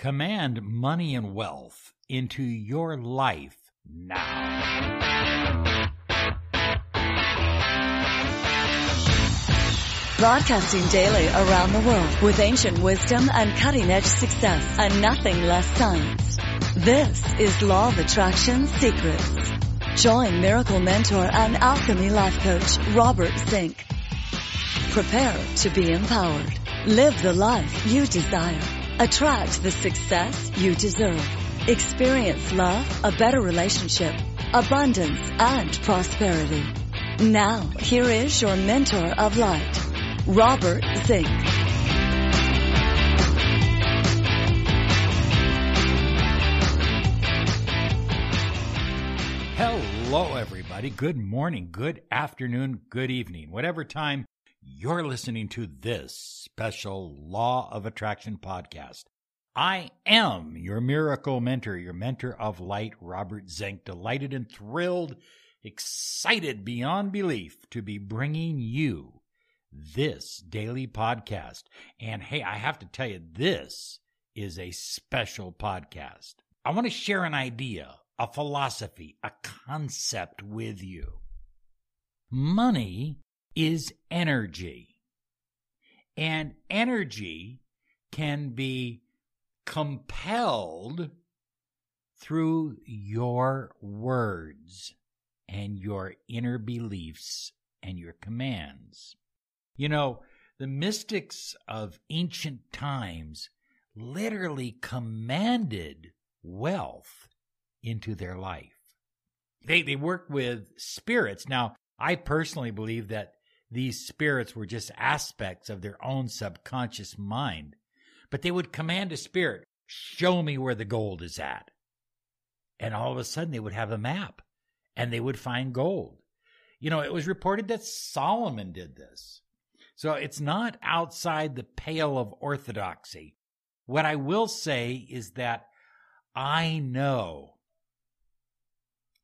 Command money and wealth into your life now. Broadcasting daily around the world with ancient wisdom and cutting edge success and nothing less science. This is Law of Attraction Secrets. Join miracle mentor and alchemy life coach Robert Zink. Prepare to be empowered. Live the life you desire. Attract the success you deserve. Experience love, a better relationship, abundance, and prosperity. Now, here is your mentor of light, Robert Zink. Hello, everybody. Good morning, good afternoon, good evening, whatever time you're listening to this special Law of Attraction podcast. I am your miracle mentor, your mentor of light, Robert Zink, delighted and thrilled, excited beyond belief to be bringing you this daily podcast. And hey, I have to tell you, this is a special podcast. I want to share an idea, a philosophy, a concept with you. Money is energy. And energy can be compelled through your words and your inner beliefs and your commands. You know, the mystics of ancient times literally commanded wealth into their life. They, they worked with spirits. Now, I personally believe that these spirits were just aspects of their own subconscious mind. But they would command a spirit, show me where the gold is at. And all of a sudden they would have a map and they would find gold. You know, it was reported that Solomon did this. So it's not outside the pale of orthodoxy. What I will say is that I know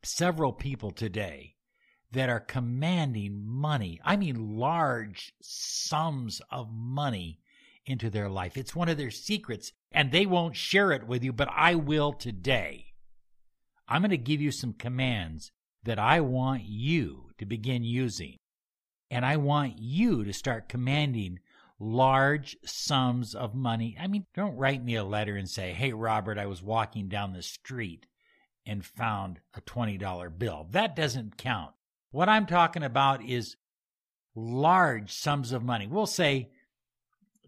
several people today that are commanding money. I mean, large sums of money into their life. It's one of their secrets, and they won't share it with you, but I will today. I'm going to give you some commands that I want you to begin using. And I want you to start commanding large sums of money. I mean, don't write me a letter and say, Hey, Robert, I was walking down the street and found a $20 bill. That doesn't count. What I'm talking about is large sums of money. We'll say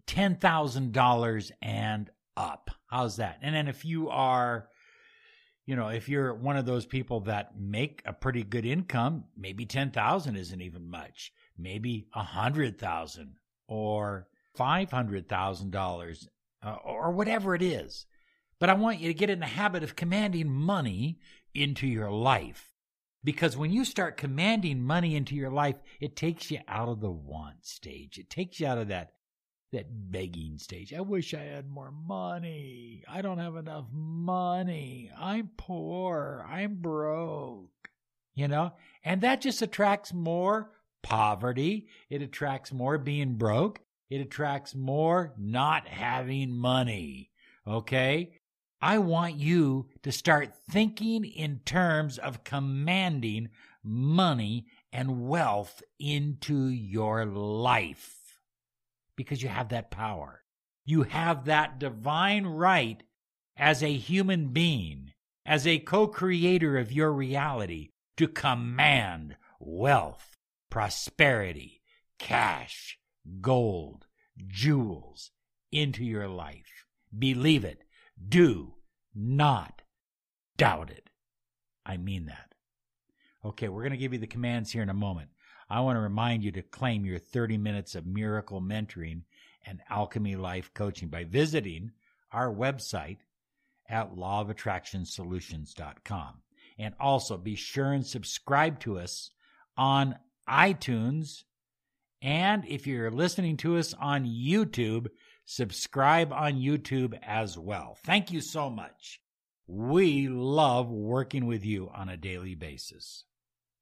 $10,000 and up. How's that? And then if you are, you know, if you're one of those people that make a pretty good income, maybe 10,000 isn't even much. Maybe a 100,000 or $500,000 uh, or whatever it is. But I want you to get in the habit of commanding money into your life. Because when you start commanding money into your life, it takes you out of the want stage. It takes you out of that that begging stage. I wish I had more money. I don't have enough money. I'm poor. I'm broke. You know? And that just attracts more poverty. It attracts more being broke. It attracts more not having money. Okay? I want you to start thinking in terms of commanding money and wealth into your life because you have that power. You have that divine right as a human being, as a co creator of your reality, to command wealth, prosperity, cash, gold, jewels into your life. Believe it do not doubt it. I mean that. Okay, we're going to give you the commands here in a moment. I want to remind you to claim your 30 minutes of miracle mentoring and alchemy life coaching by visiting our website at lawofattractionsolutions.com. And also be sure and subscribe to us on iTunes. And if you're listening to us on YouTube, subscribe on YouTube as well. Thank you so much. We love working with you on a daily basis.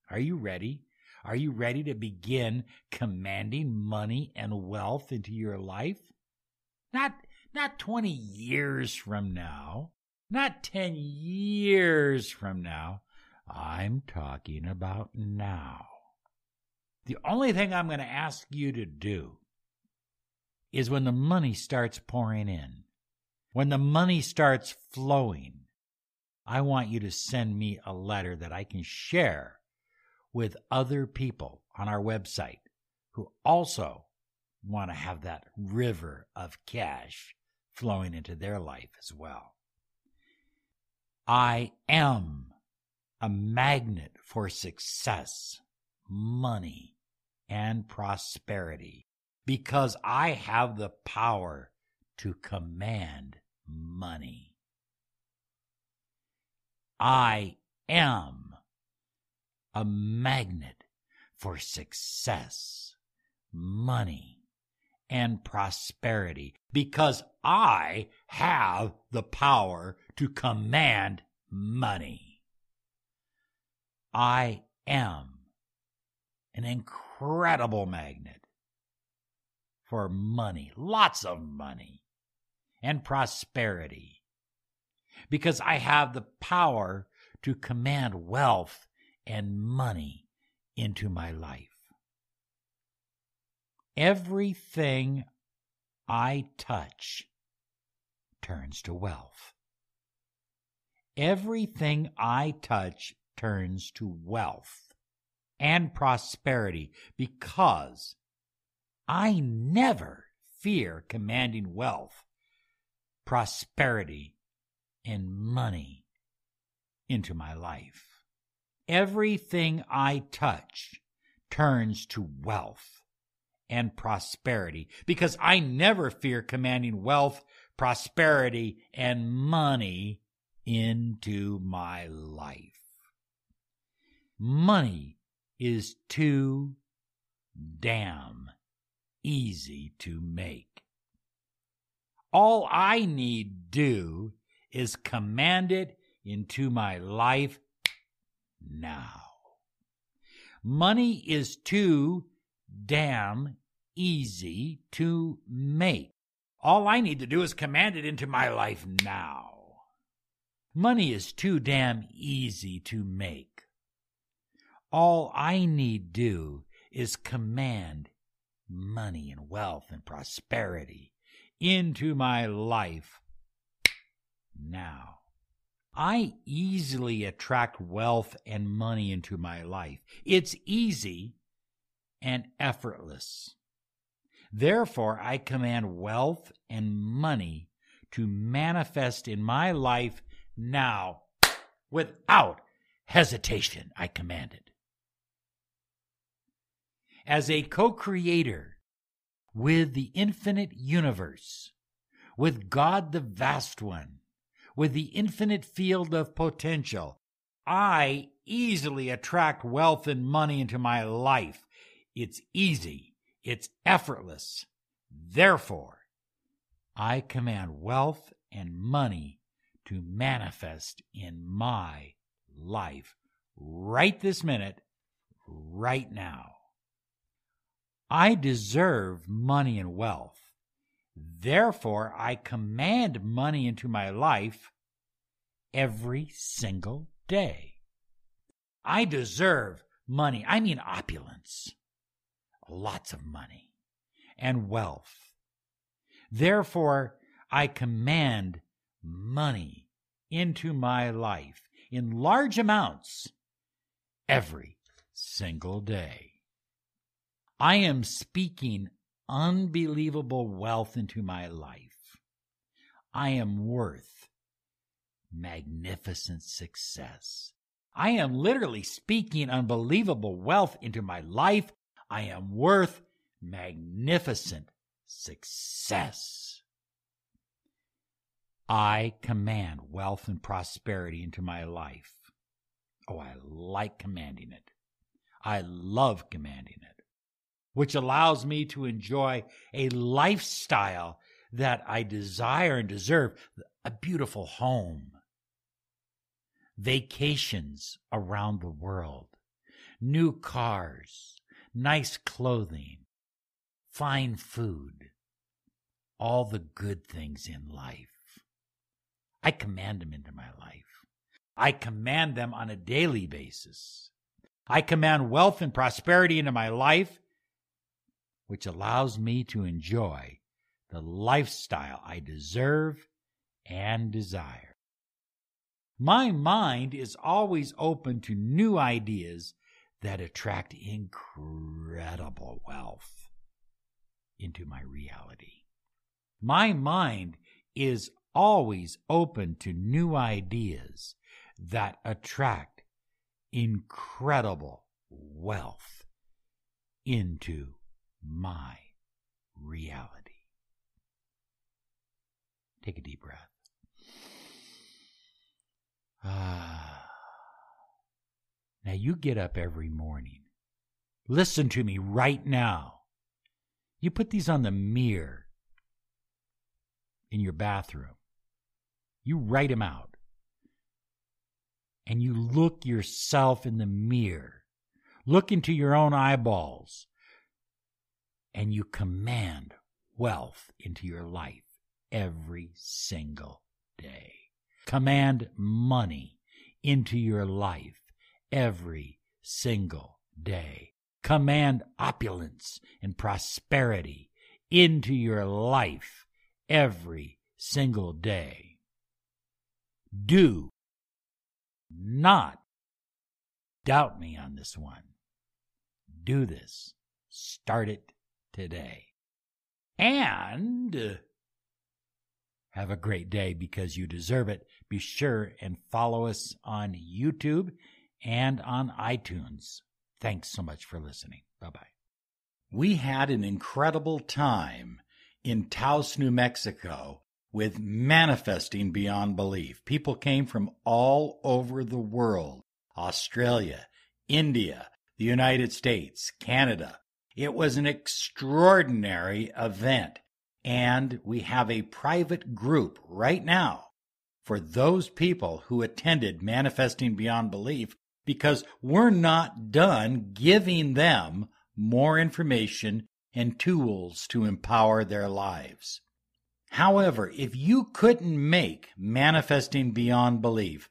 Are you ready? Are you ready to begin commanding money and wealth into your life? Not Not 20 years from now, not 10 years from now. I'm talking about now. The only thing I'm going to ask you to do is when the money starts pouring in, when the money starts flowing, I want you to send me a letter that I can share with other people on our website who also want to have that river of cash flowing into their life as well. I am a magnet for success, money, and prosperity because I have the power to command money. I am a magnet for success, money, and prosperity because I have the power to command money. I am an incredible magnet for money, lots of money, and prosperity because I have the power to command wealth and money into my life. Everything I touch turns to wealth. Everything I touch turns to wealth and prosperity because I never fear commanding wealth, prosperity, and money into my life. Everything I touch turns to wealth and prosperity because I never fear commanding wealth, prosperity, and money into my life. Money is too damn easy to make. All I need do is command it into my life now. Money is too damn easy to make. All I need to do is command it into my life now. Money is too damn easy to make. All I need do is command money and wealth and prosperity into my life now. I easily attract wealth and money into my life. It's easy and effortless. Therefore, I command wealth and money to manifest in my life now without hesitation. I command it. As a co creator with the infinite universe, with God the vast one, with the infinite field of potential, I easily attract wealth and money into my life. It's easy. It's effortless. Therefore, I command wealth and money to manifest in my life right this minute, right now. I deserve money and wealth. Therefore, I command money into my life every single day. I deserve money. I mean opulence, lots of money, and wealth. Therefore, I command money into my life in large amounts every single day. I am speaking unbelievable wealth into my life. I am worth magnificent success. I am literally speaking unbelievable wealth into my life. I am worth magnificent success. I command wealth and prosperity into my life. Oh, I like commanding it. I love commanding it which allows me to enjoy a lifestyle that I desire and deserve. A beautiful home, vacations around the world, new cars, nice clothing, fine food, all the good things in life. I command them into my life. I command them on a daily basis. I command wealth and prosperity into my life, which allows me to enjoy the lifestyle I deserve and desire. My mind is always open to new ideas that attract incredible wealth into my reality. My mind is always open to new ideas that attract incredible wealth into my reality. Take a deep breath. Ah. Now you get up every morning. Listen to me right now. You put these on the mirror in your bathroom. You write them out. And you look yourself in the mirror. Look into your own eyeballs. And you command wealth into your life every single day. Command money into your life every single day. Command opulence and prosperity into your life every single day. Do not doubt me on this one. Do this. Start it today. And uh, have a great day because you deserve it. Be sure and follow us on YouTube and on iTunes. Thanks so much for listening. Bye bye. We had an incredible time in Taos, New Mexico with manifesting beyond belief. People came from all over the world Australia, India, the United States, Canada. It was an extraordinary event. And we have a private group right now for those people who attended Manifesting Beyond Belief because we're not done giving them more information and tools to empower their lives. However, if you couldn't make Manifesting Beyond Belief,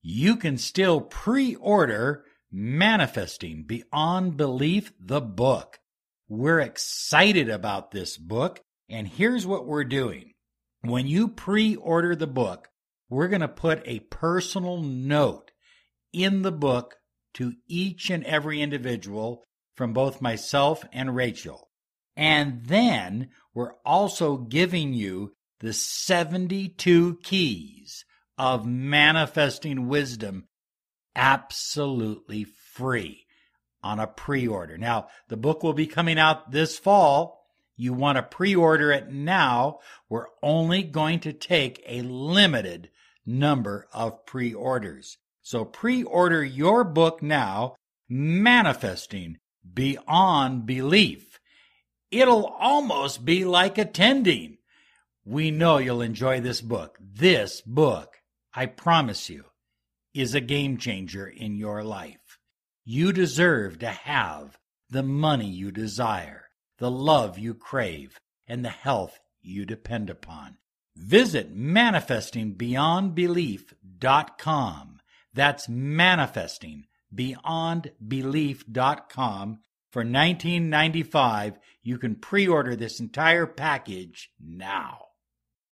you can still pre order Manifesting Beyond Belief, the book. We're excited about this book and here's what we're doing. When you pre order the book, we're going to put a personal note in the book to each and every individual from both myself and Rachel. And then we're also giving you the 72 keys of manifesting wisdom absolutely free on a pre order. Now, the book will be coming out this fall you want to pre order it now, we're only going to take a limited number of pre orders. So pre order your book now, Manifesting Beyond Belief. It'll almost be like attending. We know you'll enjoy this book. This book, I promise you, is a game changer in your life. You deserve to have the money you desire the love you crave, and the health you depend upon. Visit manifestingbeyondbelief.com. That's manifestingbeyondbelief.com. For $19.95, you can pre order this entire package now.